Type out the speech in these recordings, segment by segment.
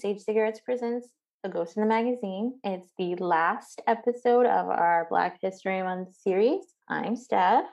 Sage Cigarettes Presents A Ghost in the Magazine. It's the last episode of our Black History Month series. I'm Stef.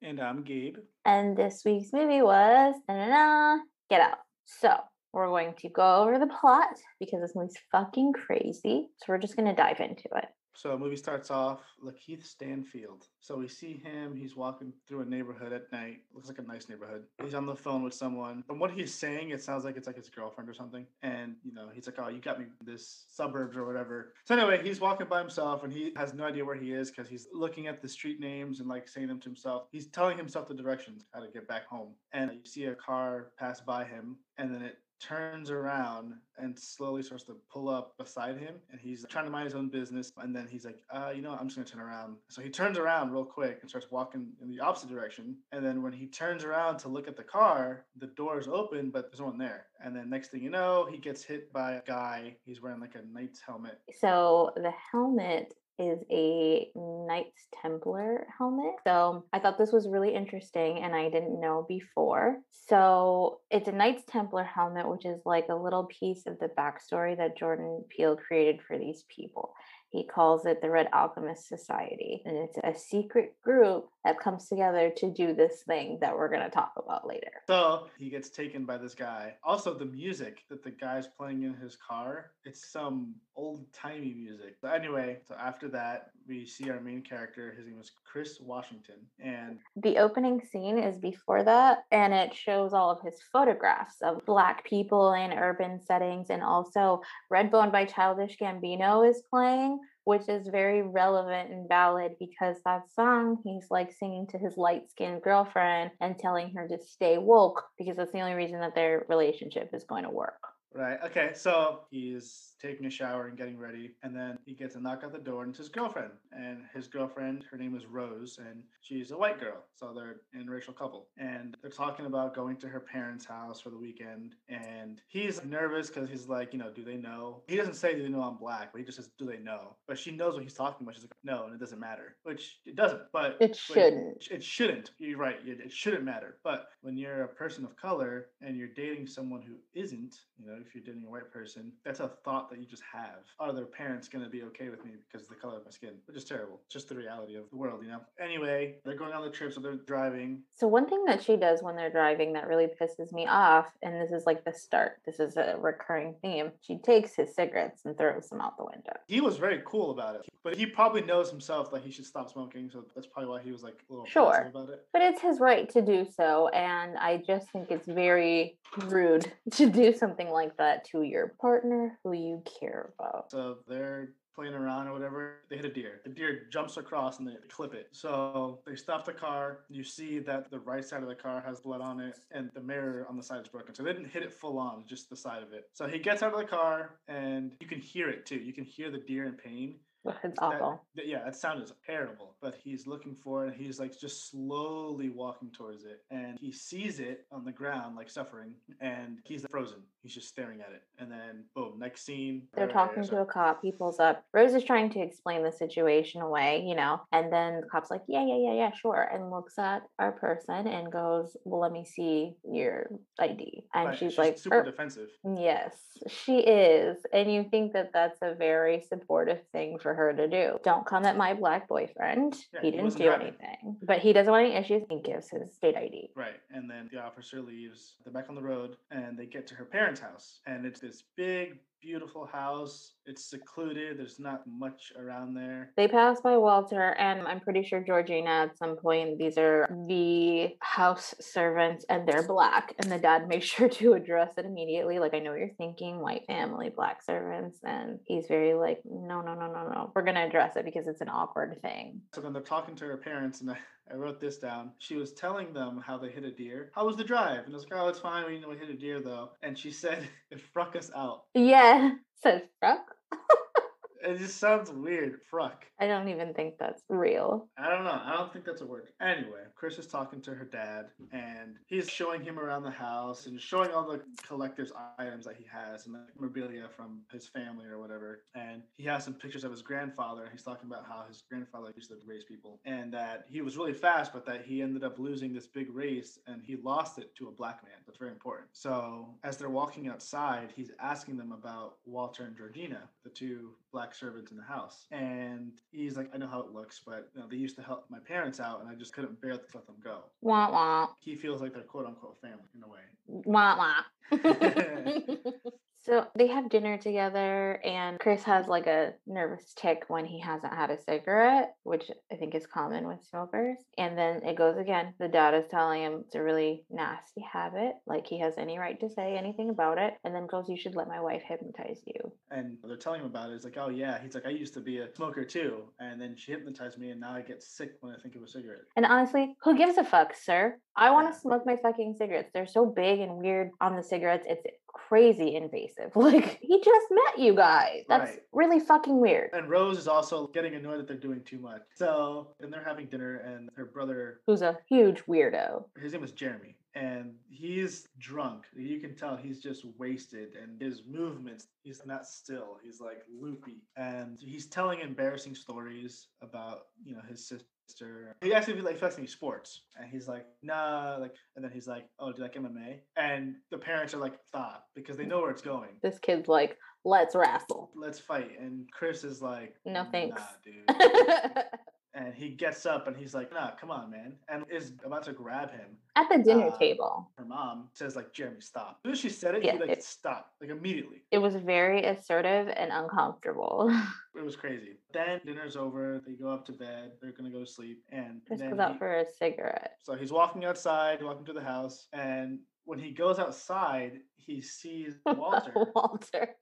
And I'm Gabe. And this week's movie was na-na-na, Get Out. So we're going to go over the plot because this movie's fucking crazy. So we're just going to dive into it. So the movie starts off LaKeith Stanfield. So we see him. He's walking through a neighborhood at night. Looks like a nice neighborhood. He's on the phone with someone. From what he's saying, it sounds like it's like his girlfriend or something. And you know, he's like, "Oh, you got me this suburbs or whatever." So anyway, he's walking by himself and he has no idea where he is because he's looking at the street names and like saying them to himself. He's telling himself the directions how to get back home. And you see a car pass by him, and then it turns around and slowly starts to pull up beside him and he's trying to mind his own business and then he's like uh you know i'm just gonna turn around. So he turns around real quick and starts walking in the opposite direction and then when he turns around to look at the car the door's open but there's no one there. And then next thing you know he gets hit by a guy. He's wearing like a knight's helmet. So the helmet is a Knights Templar helmet. So I thought this was really interesting and I didn't know before. So it's a Knights Templar helmet, which is like a little piece of the backstory that Jordan Peele created for these people. He calls it the Red Alchemist Society. And it's a secret group that comes together to do this thing that we're going to talk about later. So he gets taken by this guy. Also, the music that the guy's playing in his car, it's some old timey music. But anyway, so after that, we see our main character. His name is Chris Washington. And The opening scene is before that, and it shows all of his photographs of Black people in urban settings. And also, Redbone by Childish Gambino is playing, which is very relevant and valid because that song he's like singing to his light skinned girlfriend and telling her to stay woke because that's the only reason that their relationship is going to work. Right. Okay. So he's taking a shower and getting ready, and then he gets a knock at the door, and it's his girlfriend. And his girlfriend, her name is Rose, and she's a white girl. So they're an interracial couple, and they're talking about going to her parents' house for the weekend. And he's nervous because he's like, you know, do they know? He doesn't say do they know I'm black, but he just says, do they know? But she knows what he's talking about. She's like, no, and it doesn't matter, which it doesn't. But It shouldn't. it shouldn't. You're right. It, it shouldn't matter. But when you're a person of color and you're dating someone who isn't, you know, if you're dating a white person, that's a thought that you just have. Are their parents going to be okay with me because of the color of my skin? Which is terrible. It's just the reality of the world, you know? Anyway, they're going on the trip, so they're driving. So one thing that she does when they're driving that really pisses me off, and this is like the start, this is a recurring theme. She takes his cigarettes and throws them out the window. He was very cool about it, but he probably knows himself that he should stop smoking, so that's probably why he was like a little Sure. about it. But it's his right to do so, and I just think it's very rude to do something like that to your partner who you care about. So they're playing around or whatever. They hit a deer. The deer jumps across and they clip it. So they stop the car. You see that the right side of the car has blood on it and the mirror on the side is broken. So they didn't hit it full on, just the side of it. So he gets out of the car and you can hear it too. You can hear the deer in pain. It's awful. that- yeah, that sound is terrible. But he's looking for it. He's like just slowly walking towards it, and he sees it on the ground, like suffering, and he's frozen. He's just staring at it. And then boom, next scene. They're or- talking to a cop. He pulls up. Rose is trying to explain the situation away, you know, and then the cop's like, yeah, yeah, yeah, yeah, sure. And looks at our person and goes, well, let me see your ID. And Right, she's, like, super "Er, defensive. Yes, she is. And you think that that's a very supportive thing for her to do. Don't come at my black boyfriend. Yeah, he he didn't wasn't do driving. anything. But he doesn't want any issues. He gives his state ID. Right. And then the officer leaves. They're back on the road and they get to her parents' house. And it's this big, beautiful house. It's secluded. There's not much around there. They pass by Walter, and I'm pretty sure Georgina at some point. These are the house servants, and they're black. And the dad makes sure to address it immediately. Like, I know what you're thinking, white family, black servants. And he's very like, no, no, no, no, no. We're going to address it because it's an awkward thing. So then they're talking to her parents, and I, I wrote this down. She was telling them how they hit a deer. How was the drive? And I was like, oh, it's fine. We we hit a deer, though. And she said, it fruck us out. Yeah, says Fruck. It just sounds weird. Fruck. I don't even think that's real. I don't know. I don't think that's a word. Anyway, Chris is talking to her dad and he's showing him around the house and showing all the collector's items that he has and the memorabilia from his family or whatever. And he has some pictures of his grandfather. And he's talking about how his grandfather used to race people and that he was really fast, but that he ended up losing this big race and he lost it to a black man. That's very important. So as they're walking outside, he's asking them about Walter and Georgina, the two black servants in the house. And he's like, I know how it looks, but you know, they used to help my parents out and I just couldn't bear to let them go. Wah wah. He feels like they're quote unquote family in a way. Wah wah. So they have dinner together, and Chris has like a nervous tick when he hasn't had a cigarette, which I think is common with smokers. And then it goes again. The dad is telling him it's a really nasty habit, like he has any right to say anything about it. And then goes, You should let my wife hypnotize you. And they're telling him about it. It's like, Oh, yeah. He's like, I used to be a smoker too. And then she hypnotized me, and now I get sick when I think of a cigarette. And honestly, who gives a fuck, sir? I want to smoke my fucking cigarettes. They're so big and weird on the cigarettes. It's crazy invasive. Like, he just met you guys. That's Right. really fucking weird. And Rose is also getting annoyed that they're doing too much. So, and they're having dinner, and her brother Who's a huge weirdo. his name is Jeremy, and he's drunk. You can tell he's just wasted, and his movements, he's not still. He's like loopy, and he's telling embarrassing stories about you know his sister. He actually like flexing sports, and he's like, nah, like, and then he's like, oh, do you like MMA? And the parents are like, stop, because they know where it's going. This kid's like, let's wrestle. Let's fight, and Chris is like, No thanks. nah, dude. and he gets up and he's like, nah, come on, man, and is about to grab him. At the dinner Uh, table. her mom says like Jeremy stop. As soon as she said it, Yeah, he like it- stopped like immediately. It was very assertive and uncomfortable. It was crazy. Then dinner's over. They go up to bed. They're gonna go to sleep, and then goes out he- for a cigarette. so he's walking outside, walking to the house, and when he goes outside, he sees Walter. Walter.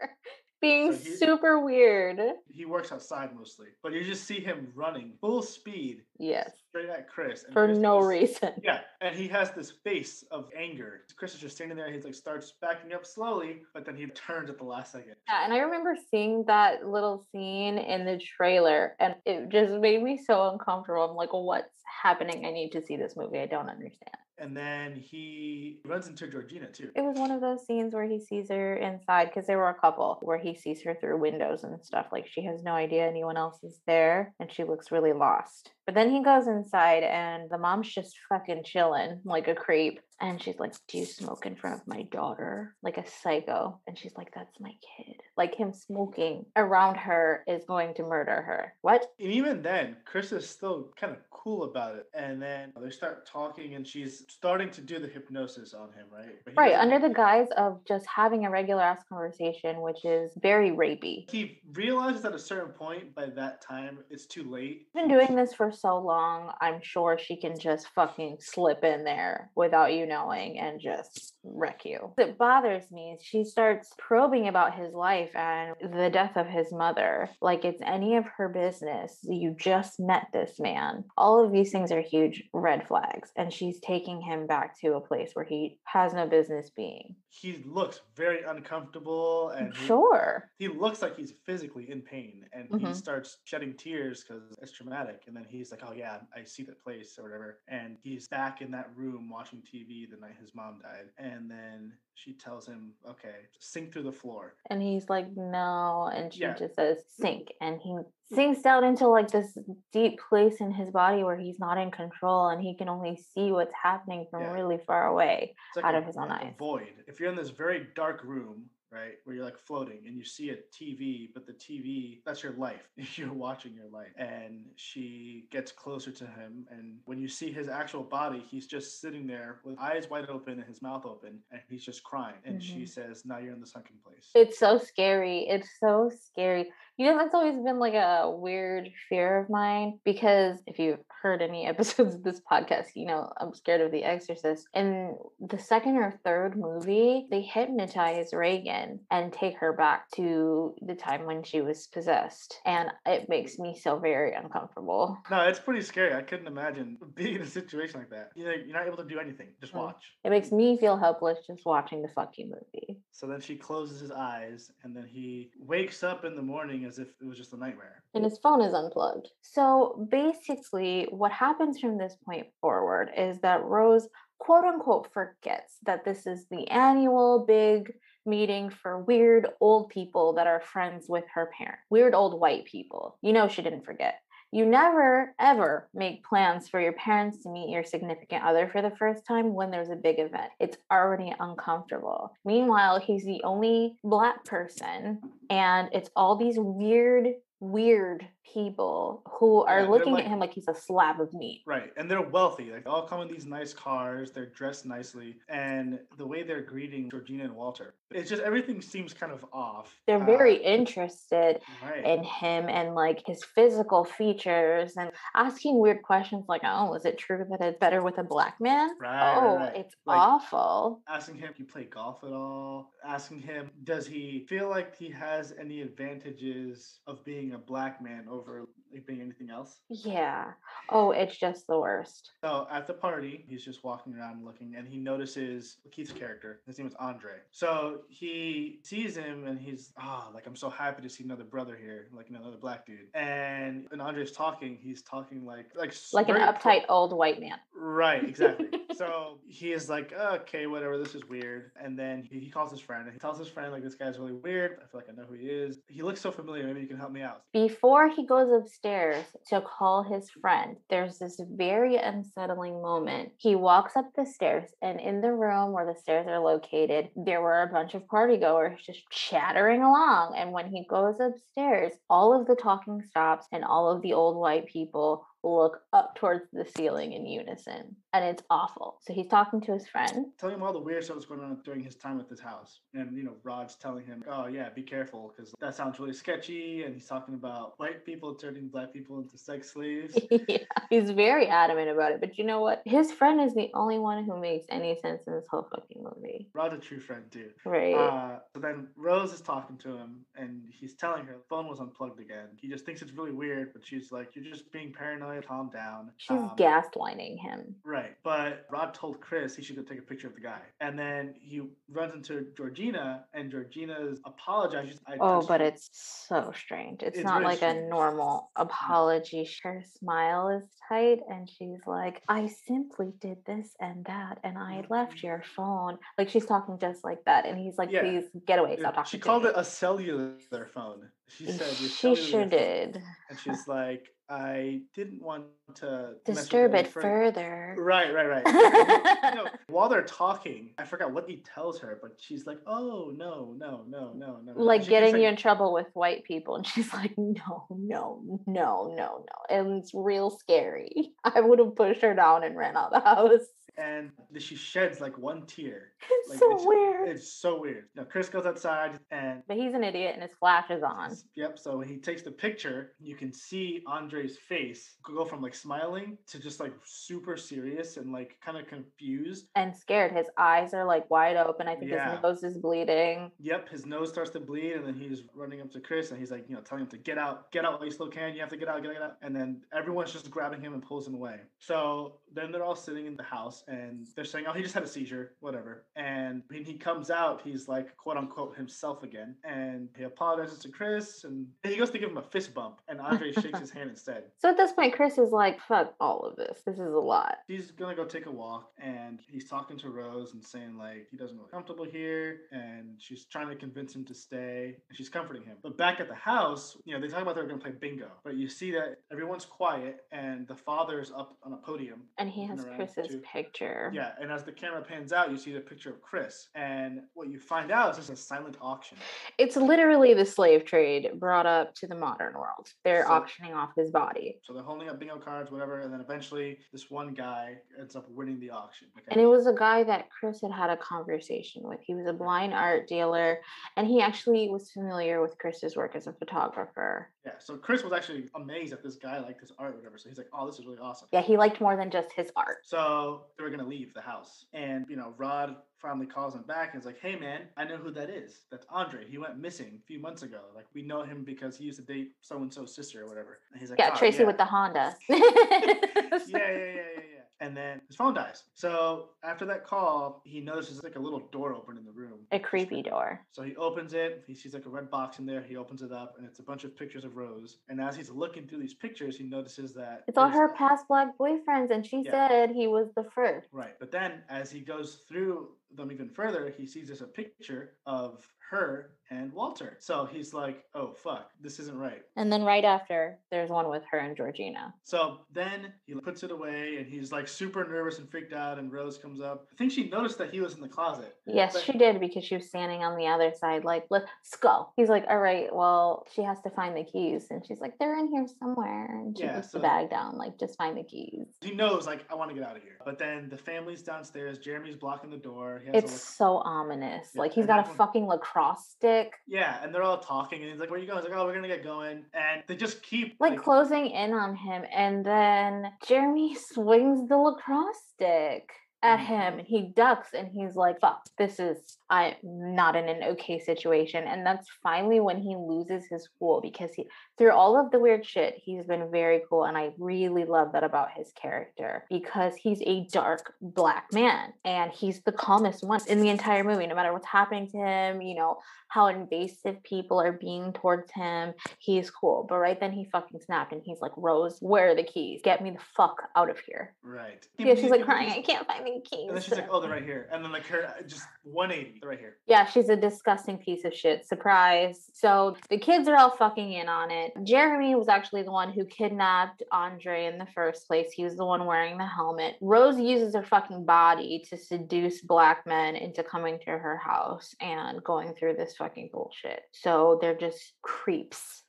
Being So he- super weird. he works outside mostly, but you just see him running full speed Yes. straight at Chris. and For Chris no is- reason. Yeah, and he has this face of anger. Chris is just standing there. He's like starts backing up slowly, but then he turns at the last second. Yeah, and I remember seeing that little scene in the trailer, and it just made me so uncomfortable. I'm like, what's happening? I need to see this movie. I don't understand. And then he runs into Georgina too. It was one of those scenes where he sees her inside because there were a couple where he sees her through windows and stuff. Like she has no idea anyone else is there and she looks really lost. But then he goes inside and the mom's just fucking chilling like a creep. And she's like, Do you smoke in front of my daughter? Like a psycho. And she's like, That's my kid. Like him smoking around her is going to murder her. What? And even then, Chris is still kind of cool about it. And then they start talking, and she's starting to do the hypnosis on him, right? Right, under the guise of just having a regular ass conversation, which is very rapey. He realizes at a certain point by that time it's too late. been doing this for so long, I'm sure she can just fucking slip in there without you knowing and just wreck you. It bothers me. is She starts probing about his life and the death of his mother. Like it's any of her business. You just met this man. All of these things are huge red flags. And she's taking him back to a place where he has no business being. He looks very uncomfortable, and he- Sure. he looks like he's physically in pain and he Mhm. starts shedding tears because it's traumatic and then he's like oh yeah i see that place or whatever and he's back in that room watching tv the night his mom died and then she tells him okay sink through the floor And he's like, no. And she Yeah. just says, sink. And he sinks down into like this deep place in his body where he's not in control and he can only see what's happening from Yeah. really far away. like Out a, of his own eyes. void if you're in this very dark room right where you're like floating and you see a tv but the tv that's your life you're watching your life and she gets closer to him and when you see his actual body he's just sitting there with eyes wide open and his mouth open and he's just crying and she Mhm. says now you're in the sunken place It's so scary. It's so scary. You know, that's always been like a weird fear of mine because if you've heard any episodes of this podcast, you know, I'm scared of The Exorcist. In the second or third movie, they hypnotize Regan and take her back to the time when she was possessed. And it makes me so very uncomfortable. no it's pretty scary i couldn't imagine being in a situation like that you're, you're not able to do anything just Mm. watch It makes me feel helpless just watching the fucking movie. So then she closes his eyes, and then he wakes up in the morning as if it was just a nightmare. And his phone is unplugged. So basically, what happens from this point forward is that Rose, quote unquote, forgets that this is the annual big meeting for weird old people that are friends with her parents. Weird old white people. You know, she didn't forget. You never, ever make plans for your parents to meet your significant other for the first time when there's a big event. It's already uncomfortable. Meanwhile, he's the only Black person, and it's all these weird, weird people who are Yeah, looking like- at him like he's a slab of meat. Right, and they're wealthy. Like they all come in these nice cars. They're dressed nicely, and the way they're greeting Georgina and Walter, it's just everything seems kind of off. They're Uh, very interested right. in him and like his physical features and asking weird questions like, oh, is it true that it's better with a black man? Right, oh, right. it's Like- awful. asking him, "Do you play golf at all?" Asking him, "Does he feel like he has any advantages of being a black man over being anything else?" Yeah. Oh, it's just the worst. So at the party, he's just walking around looking, and he notices Keith's character. His name is Andre. So he sees him, and he's ah, like I'm so happy to see another brother here, like another black dude. And when Andre's talking, he's talking like like Like an uptight old white man. Right, exactly. so he is like, okay, whatever, this is weird. And then he, he calls his friend and he tells his friend, like, this guy's really weird. I feel like I know who he is. He looks so familiar. Maybe you can help me out. Before he goes upstairs to call his friend, there's this very unsettling moment. He walks up the stairs, and in the room where the stairs are located, there were a bunch of partygoers just chattering along. And when he goes upstairs, all of the talking stops, and all of the old white people look up towards the ceiling in unison. And it's awful. So he's talking to his friend. Telling him all the weird stuff that's going on during his time at this house. And, you know, Rod's telling him, oh, yeah, be careful because that sounds really sketchy. And he's talking about white people turning black people into sex slaves. yeah, he's very adamant about it. But you know what? His friend is the only one who makes any sense in this whole fucking movie. Rod's a true friend, dude. Right. Uh, so then Rose is talking to him and he's telling her the phone was unplugged again. He just thinks it's really weird, but she's like, You're just being paranoid, calm down. She's Um, gaslighting him. Right. But Rod told Chris he should go take a picture of the guy. And then he runs into Georgina and Georgina's apologizes. I Oh, but you." it's so strange. It's, It's not really like a normal apology. Her smile is tight, and she's like, I simply did this and that, and I left your phone. Like, she's talking just like that. And he's like, Yeah. please get away. Stop talking She called me. it a cellular phone. She said She sure phone." did. And she's like, I didn't want to Disturb it friend." further. Right, right, right. You know, while they're talking, I forgot what he tells her, but she's like, "Oh no, no, no, no, no." no." like getting you in trouble with white people and she's like no no no no no and it's real scary i would have pushed her down and ran out of the house and she sheds like one tear. it's Like, so it's, weird It's so weird. Now Chris goes outside and but he's an idiot and his flash is on Yep. So when he takes the picture, you can see Andre's face go from like smiling to just like super serious and like kind of confused. and scared his eyes are like wide open i think Yeah. his nose is bleeding Yep, his nose starts to bleed, and then he's running up to Chris, and he's like, you know, telling him to get out, get out while you still can. You have to get out, get out, get out. And then everyone's just grabbing him and pulls him away. So then they're all sitting in the house, and they're saying, oh, he just had a seizure, whatever. And when he comes out, he's like, quote unquote, himself again, and he apologizes to Chris, and he goes to give him a fist bump, and Andre shakes his hand instead. so at this point chris is like fuck all of this this is a lot He's gonna go take a walk, and he's talking to Rose and saying like he doesn't feel comfortable here, and she's trying to convince him to stay, and she's comforting him. But back at the house, you know, they talk about they're gonna play bingo, but you see that everyone's quiet, and the father's up on a podium. And he has chris's too. picture Yeah, and as the camera pans out, you see the picture of Chris, and what you find out is it's a silent auction. it's literally the slave trade brought up to the modern world they're So- auctioning off his body So they're holding up bingo cards, whatever, and then eventually this one guy ends up winning the auction. Okay? And it was a guy that Chris had had a conversation with. He was a blind art dealer, and he actually was familiar with Chris's work as a photographer. yeah, so Chris was actually amazed that this guy liked his art, whatever. So he's like, "Oh, this is really awesome." Yeah, he liked more than just his art. So they were gonna leave the house, and you know, Rod finally calls him back and is like, "Hey, man, I know who that is. That's Andre. He went missing a few months ago. Like, we know him because he used to date so and so's sister or whatever." And he's like, Yeah, "Oh, Tracy yeah. with the Honda. yeah, yeah, yeah, yeah, yeah. And then his phone dies. So after that call, he notices like a little door open in the room. A creepy door. So he opens it. He sees like a red box in there. He opens it up, and it's a bunch of pictures of Rose. And as he's looking through these pictures, he notices that It's all her past black boyfriends, and she Yeah. said he was the first. Right. But then as he goes through them even further, he sees there's a picture of her and Walter. So he's like, oh, fuck, this isn't right. And then right after, there's one with her and Georgina. So then he puts it away and he's like super nervous and freaked out. And Rose comes up. I think she noticed that he was in the closet. Yes, But- she did because she was standing on the other side, like, let's go. He's like, all right, well, she has to find the keys. And she's like, they're in here somewhere. And she Yeah, puts so- the bag down, like, just find the keys. He knows, like, I want to get out of here. But then the family's downstairs. Jeremy's blocking the door. He has It's a, so ominous. Yeah, like, he's got a fucking lacrosse stick. yeah, and they're all talking. And he's like, where you going? He's like, oh, we're going to get going. And they just keep, Like, closing in on him. And then Jeremy swings the lacrosse stick at Mhm. him and he ducks and he's like, fuck, this is I'm not in an okay situation. And that's finally when he loses his cool because he through all of the weird shit, he's been very cool. And I really love that about his character because he's a dark black man and he's the calmest one in the entire movie, no matter what's happening to him, you know, how invasive people are being towards him. He's cool. But right then he fucking snapped and he's like, Rose, where are the keys? Get me the fuck out of here. right. Yeah, she's like crying. I can't find the keys. And then she's like, oh, they're right here. And then, like, her uh, just 180, they're right here. Yeah, she's a disgusting piece of shit. Surprise. So the kids are all fucking in on it. Jeremy was actually the one who kidnapped Andre in the first place. He was the one wearing the helmet. Rose uses her fucking body to seduce black men into coming to her house and going through this fucking bullshit. So they're just creeps.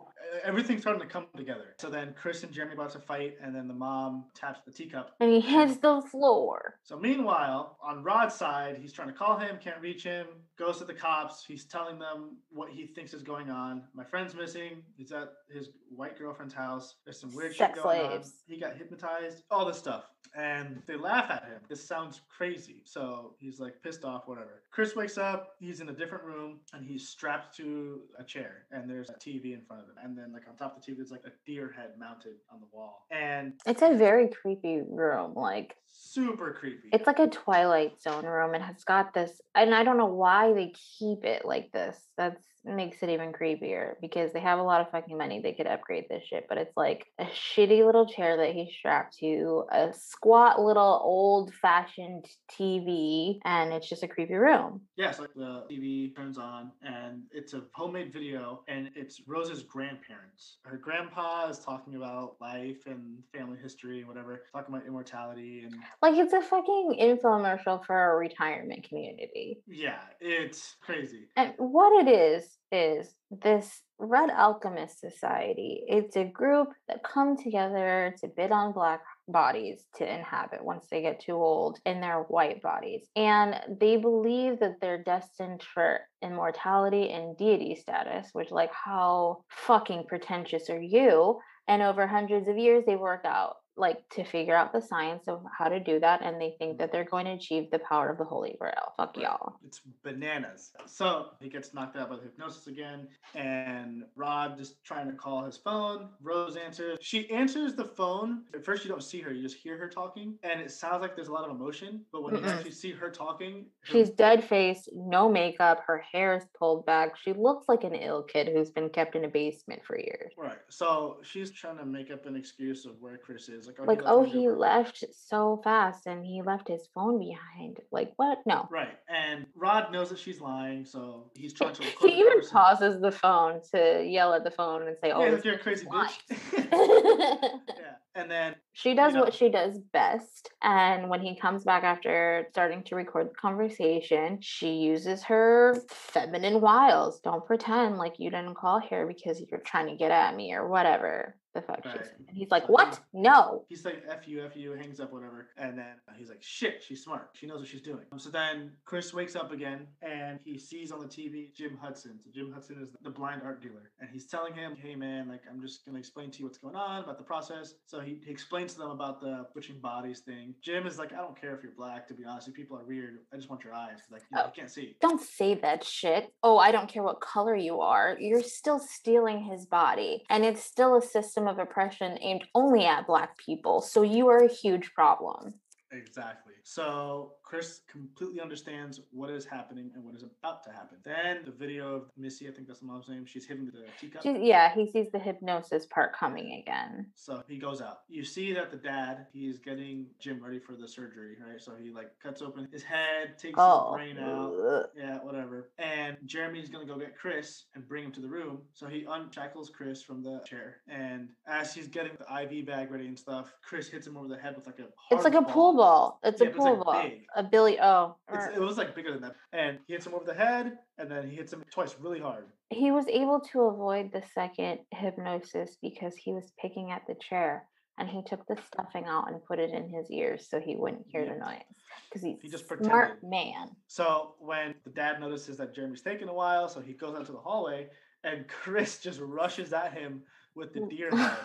Everything's starting to come together. So then Chris and Jeremy about to fight, and then the mom taps the teacup. And he hits the floor. So meanwhile, on Rod's side, he's trying to call him, can't reach him, goes to the cops. He's telling them what he thinks is going on. My friend's missing. He's at his white girlfriend's house. There's some weird Sex shit going slaves. on. He got hypnotized, all this stuff. And they laugh at him. This sounds crazy. So he's like pissed off, whatever. Chris wakes up. He's in a different room and he's strapped to a chair. And there's a TV in front of him. And then, like, on top of the TV, there's like a deer head mounted on the wall. And It's a very creepy room. Like, super creepy. it's like a Twilight Zone room and has got this, and I don't know why they keep it like this. That's makes it even creepier because they have a lot of fucking money. They could upgrade this shit, but it's like a shitty little chair that he's strapped to, a squat little old fashioned TV, and it's just a creepy room. Yes, like the TV turns on and it's a homemade video and it's Rose's grandparents. Her grandpa is talking about life and family history and whatever, talking about immortality and Like it's a fucking infomercial for a retirement community. yeah, it's crazy. And what it is is this Red Alchemist Society. It's a group that come together to bid on black bodies to inhabit once they get too old in their white bodies. And they believe that they're destined for immortality and deity status, which like how fucking pretentious are you? And over hundreds of years they work out like to figure out the science of how to do that and they think mm-hmm. that they're going to achieve the power of the holy grail. Fuck y'all. It's bananas. So he gets knocked out by the hypnosis again, and Rod just trying to call his phone. Rose answers. She answers the phone. At first, you don't see her; you just hear her talking, and it sounds like there's a lot of emotion. But when you actually see her talking, her- She's dead faced, no makeup, her hair is pulled back. She looks like an ill kid who's been kept in a basement for years. Right. So she's trying to make up an excuse of where Chris is. Like, oh, Like, oh, he go- left so fast and he left his phone behind. Like, what? No. Right. And Rod knows that she's lying, so he's trying to. He even conversation. pauses the phone to yell at the phone and say, oh, this you're a crazy lying." bitch. yeah. And then she does know- what she does best. And when he comes back after starting to record the conversation, she uses her feminine wiles. Don't pretend like you didn't call here because you're trying to get at me or whatever the fuck Right. And he's like, What? No. he's like, F you, F you, hangs up, whatever. And then he's like, shit, she's smart. She knows what she's doing. So then Chris wakes up again and he sees on the TV Jim Hudson. So Jim Hudson is the blind art dealer. And he's telling him, hey man, like, I'm just going to explain to you what's going on about the process. So he, he explains to them about the switching bodies thing. Jim is like, I don't care if you're black, to be honest. You people are weird. I just want your eyes. Like, you, know, Oh. you can't see. Don't say that shit. Oh, I don't care what color you are. You're still stealing his body. And it's still a system of oppression aimed only at black people. So you are a huge problem. Exactly. So Chris completely understands what is happening and what is about to happen. Then the video of Missy, I think that's the mom's name, she's hitting the teacup. She's, yeah, he sees the hypnosis part coming again. So he goes out. You see that the dad, he's getting Jim ready for the surgery, right? So he like cuts open his head, takes Oh, his brain out. ugh. Yeah, whatever. And Jeremy's gonna go get Chris and bring him to the room. So he unshackles Chris from the chair. And as he's getting the IV bag ready and stuff, Chris hits him over the head with like a it's like a pool ball. It's Yeah, a but it's, pool like, ball. big. A Billy. O. Oh, or- er it was like bigger than that. And he hits him over the head, and then he hits him twice really hard. he was able to avoid the second hypnosis because he was picking at the chair and he took the stuffing out and put it in his ears so he wouldn't hear the noise because he's He just a smart pretended. man. So when the dad notices that Jeremy's taking a while, so he goes out to the hallway, and Chris just rushes at him with the deer head.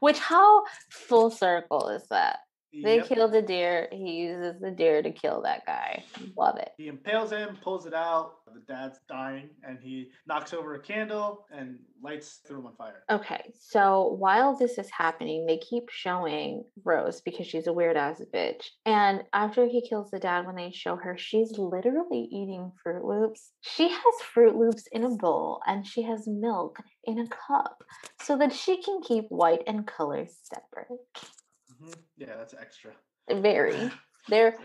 Which how full circle is that? They Yep. killed a deer. He uses the deer to kill that guy. Love it. He impales him, pulls it out. The dad's dying, and he knocks over a candle and lights the room on fire. Okay, so while this is happening, they keep showing Rose because she's a weird ass bitch. And after he kills the dad, when they show her, she's literally eating Froot Loops. She has Froot Loops in a bowl and she has milk in a cup so that she can keep white and color separate. Mhm. Yeah, that's extra. Very. They're.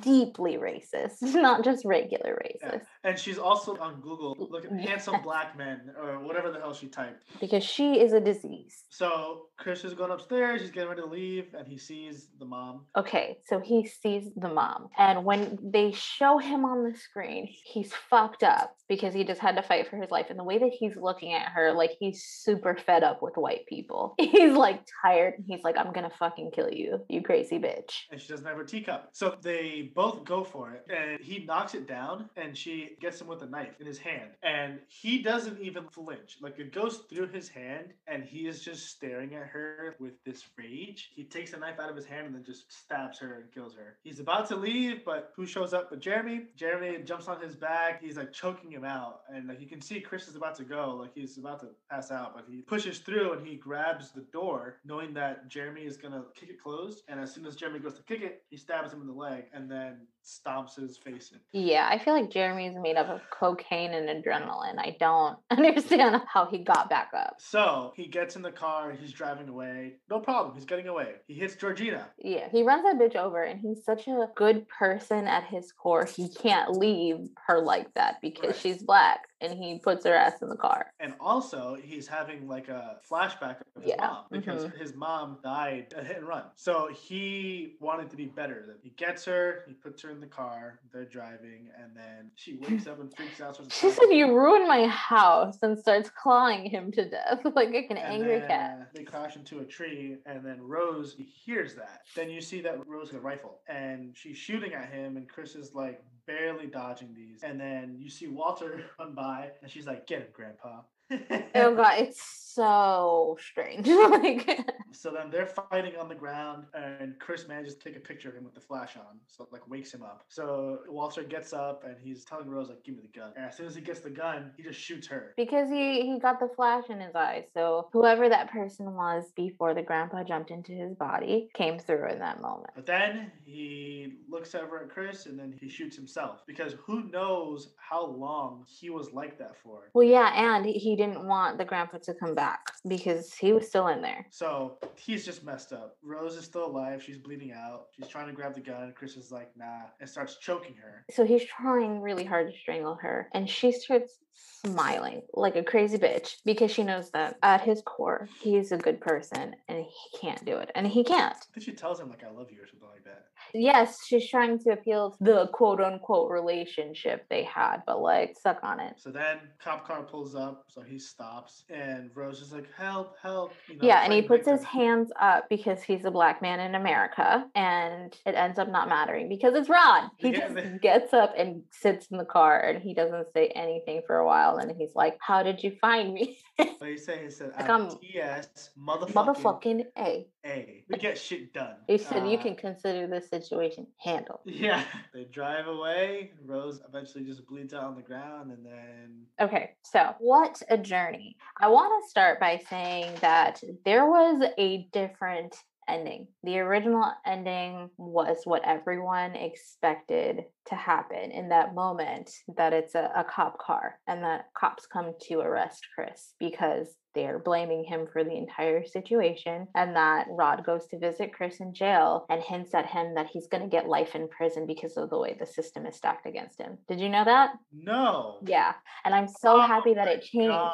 Deeply racist, not just regular Yeah. racist. And she's also on Google looking handsome black men or whatever the hell she typed. Because she is a disease. So Chris is going upstairs. He's getting ready to leave, and he sees the mom. Okay, so he sees the mom, and when they show him on the screen, he's fucked up because he just had to fight for his life. And the way that he's looking at her, like he's super fed up with white people. He's like tired, and he's like, "I'm gonna fucking kill you, you crazy bitch." and she doesn't have her teacup. So they both go for it, and he knocks it down, and she gets him with a knife in his hand, and he doesn't even flinch. Like it goes through his hand, and he is just staring at her with this rage. He takes the knife out of his hand and then just stabs her and kills her. He's about to leave, but who shows up? But Jeremy. Jeremy jumps on his back. He's like choking him out, and like you can see, Chris is about to go, like he's about to pass out, but he pushes through and he grabs the door, knowing that Jeremy is gonna kick it closed. And as soon as Jeremy goes to kick it, he stabs him in the leg and then stomps his face in. Yeah, I feel like Jeremy's made up of cocaine and adrenaline. I don't understand how he got back up. So he gets in the car, he's driving away. No problem, he's getting away. He hits Georgina. Yeah, he runs that bitch over, and he's such a good person at his core. He can't leave her like that because Right. she's black, and he puts her ass in the car. And also, he's having like a flashback of his Yeah, mom because mhm. his mom died a hit and run. So he wanted to be better. He gets her, he puts her in the car, they're driving, and then she wakes up and freaks out. She said. "You ruined my house," and starts clawing him to death like an And angry cat. uh, they crash into a tree, and then Rose hears that. Then you see that Rose has a rifle, and she's shooting at him, and Chris is like barely dodging these. And then you see Walter run by, and she's like, "Get him, Grandpa." Oh god, it's so strange. like, So then they're fighting on the ground, and Chris manages to take a picture of him with the flash on, so it like wakes him up. So Walter gets up and he's telling Rose like, "Give me the gun." And as soon as he gets the gun, he just shoots her. because he he got the flash in his eyes. So whoever that person was before the grandpa jumped into his body came through in that moment. But then he looks over at Chris and then he shoots himself because who knows how long he was like that for. Well, yeah, and he- he didn't want the grandpa to come back because he was still in there. So he's just messed up. Rose is still alive. She's bleeding out. She's trying to grab the gun. Chris is like, nah, and starts choking her. So he's trying really hard to strangle her, and she starts smiling like a crazy bitch because she knows that at his core, he's a good person and he can't do it. And he can't. Then she tells him like, I love you or something like that. Yes, she's trying to appeal to the quote unquote relationship they had, but like, suck on it. So then cop car pulls up, so he stops, and Rose is like, "Help, help!" You know, Yeah, and he puts his hands up because he's a black man in America, and it ends up not mattering because it's Rod. He Yeah, just they- gets up and sits in the car, and he doesn't say anything for a while, and he's like, "How did you find me?" What he say? He said, "I'm TS motherfucking, Motherfucking a. A. We get shit done." He said, "You Uh, can consider this situation handled." Yeah, they drive away. Rose eventually just bleeds out on the ground, and then Okay, so what a journey. I want to start by saying that there was a different ending. The original ending was what everyone expected to happen in that moment that it's a, a cop car and that cops come to arrest Chris because they're blaming him for the entire situation and that Rod goes to visit Chris in jail and hints at him that he's going to get life in prison because of the way the system is stacked against him. Did you know that? No. Yeah. And I'm so Oh happy that it changed Gosh.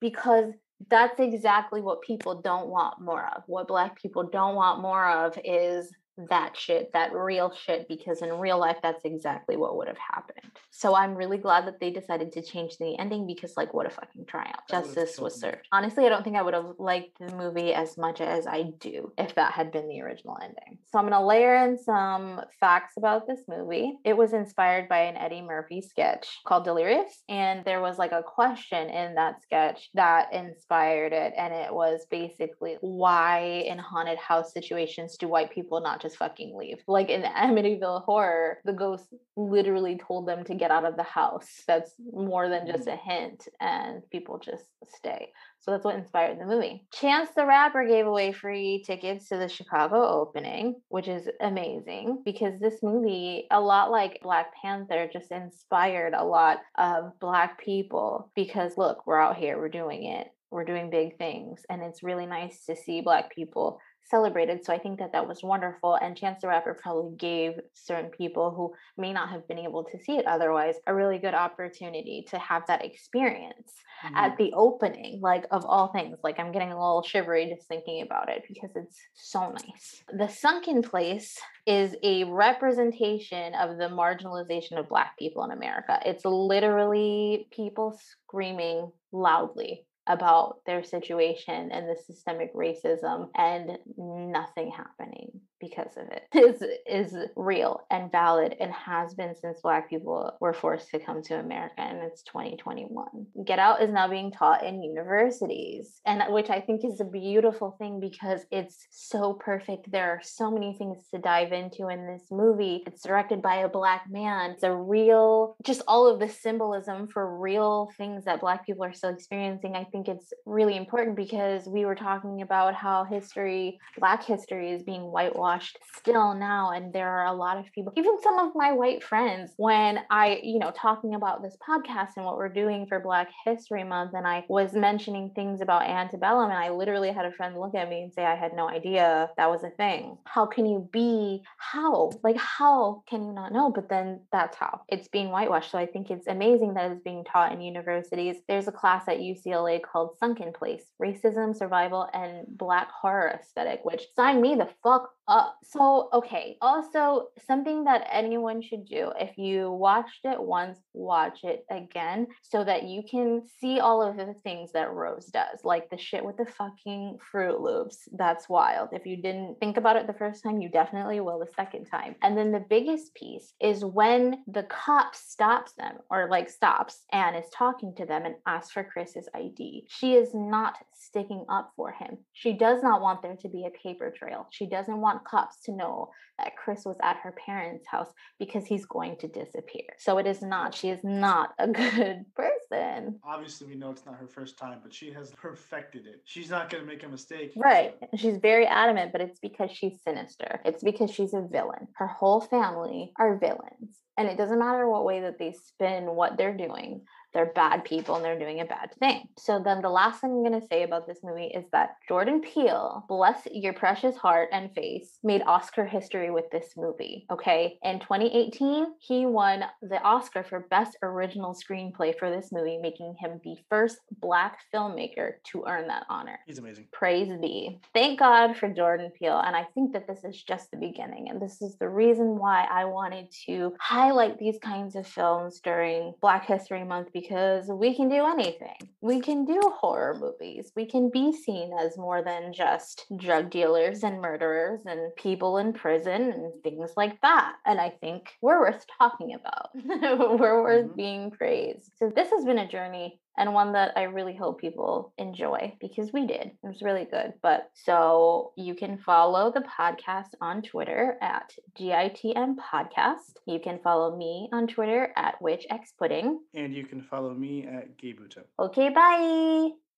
because that's exactly what people don't want more of. What black people don't want more of is that shit, that real shit, because in real life, that's exactly what would have happened. So I'm really glad that they decided to change the ending because, like, what a fucking triumph. Justice was served. Honestly, I don't think I would have liked the movie as much as I do if that had been the original ending. So I'm going to layer in some facts about this movie. It was inspired by an Eddie Murphy sketch called Delirious. And there was like a question in that sketch that inspired it. And it was basically why in haunted house situations do white people not just fucking leave? Like in Amityville Horror, the ghost literally told them to get out of the house. That's more than just mm. a hint. And people just stay. So that's what inspired the movie. Chance the Rapper gave away free tickets to the Chicago opening, which is amazing because this movie, a lot like Black Panther, just inspired a lot of Black people. Because look, we're out here, we're doing it, we're doing big things. And it's really nice to see Black people celebrated. So I think that that was wonderful. And Chance the Rapper probably gave certain people who may not have been able to see it otherwise a really good opportunity to have that experience Mhm. at the opening, like of all things. Like I'm getting a little shivery just thinking about it because it's so nice. The sunken place is a representation of the marginalization of Black people in America. It's literally people screaming loudly about their situation and the systemic racism and nothing happening because of it is is real and valid and has been since black people were forced to come to america and it's 2021 get out is now being taught in universities and which i think is a beautiful thing because it's so perfect. There are so many things to dive into in this movie. It's directed by a black man. It's a real just all of the symbolism for real things that black people are still experiencing i think it's really important because we were talking about how history black history is being whitewashed still now and there are a lot of people even some of my white friends when i you know talking about this podcast and what we're doing for black history month and i was mentioning things about antebellum and i literally had a friend look at me and say i had no idea that was a thing. How can you be how? Like how can you not know? But then that's how it's being whitewashed. So i think it's amazing that it's being taught in universities. There's a class at ucla called sunken place racism survival and black horror aesthetic which sign me the fuck up so okay also something that anyone should do if you watched it once watch it again so that you can see all of the things that rose does like the shit with the fucking froot loops that's wild if you didn't think about it the first time you definitely will the second time and then the biggest piece is when the cop stops them or like stops and is talking to them and asks for chris's id she is not sticking up for him she does not want there to be a paper trail she doesn't want cops to know that Chris was at her parents' house because he's going to disappear. So it is not, she is not a good person. Obviously, we know it's not her first time, but she has perfected it. She's not going to make a mistake. Right. And she's very adamant, but it's because she's sinister. It's because she's a villain. Her whole family are villains. And it doesn't matter what way that they spin what they're doing. They're bad people and they're doing a bad thing. So then the last thing I'm going to say about this movie is that Jordan Peele, bless your precious heart and face, made Oscar history with this movie. Okay. In 2018, he won the Oscar for Best Original Screenplay for this movie, making him the first Black filmmaker to earn that honor. He's amazing. Praise be. Thank God for Jordan Peele. And I think that this is just the beginning. And this is the reason why I wanted to highlight these kinds of films during Black History Month because we can do anything. We can do horror movies. We can be seen as more than just drug dealers and murderers and people in prison and things like that. And I think we're worth talking about. we're worth Mhm. being praised. So this has been a journey and one that I really hope people enjoy because we did. It was really good. But so you can follow the podcast on Twitter at GITM Podcast. You can follow me on Twitter at WitchXPudding. And you can follow me at Geibuto. Okay, bye.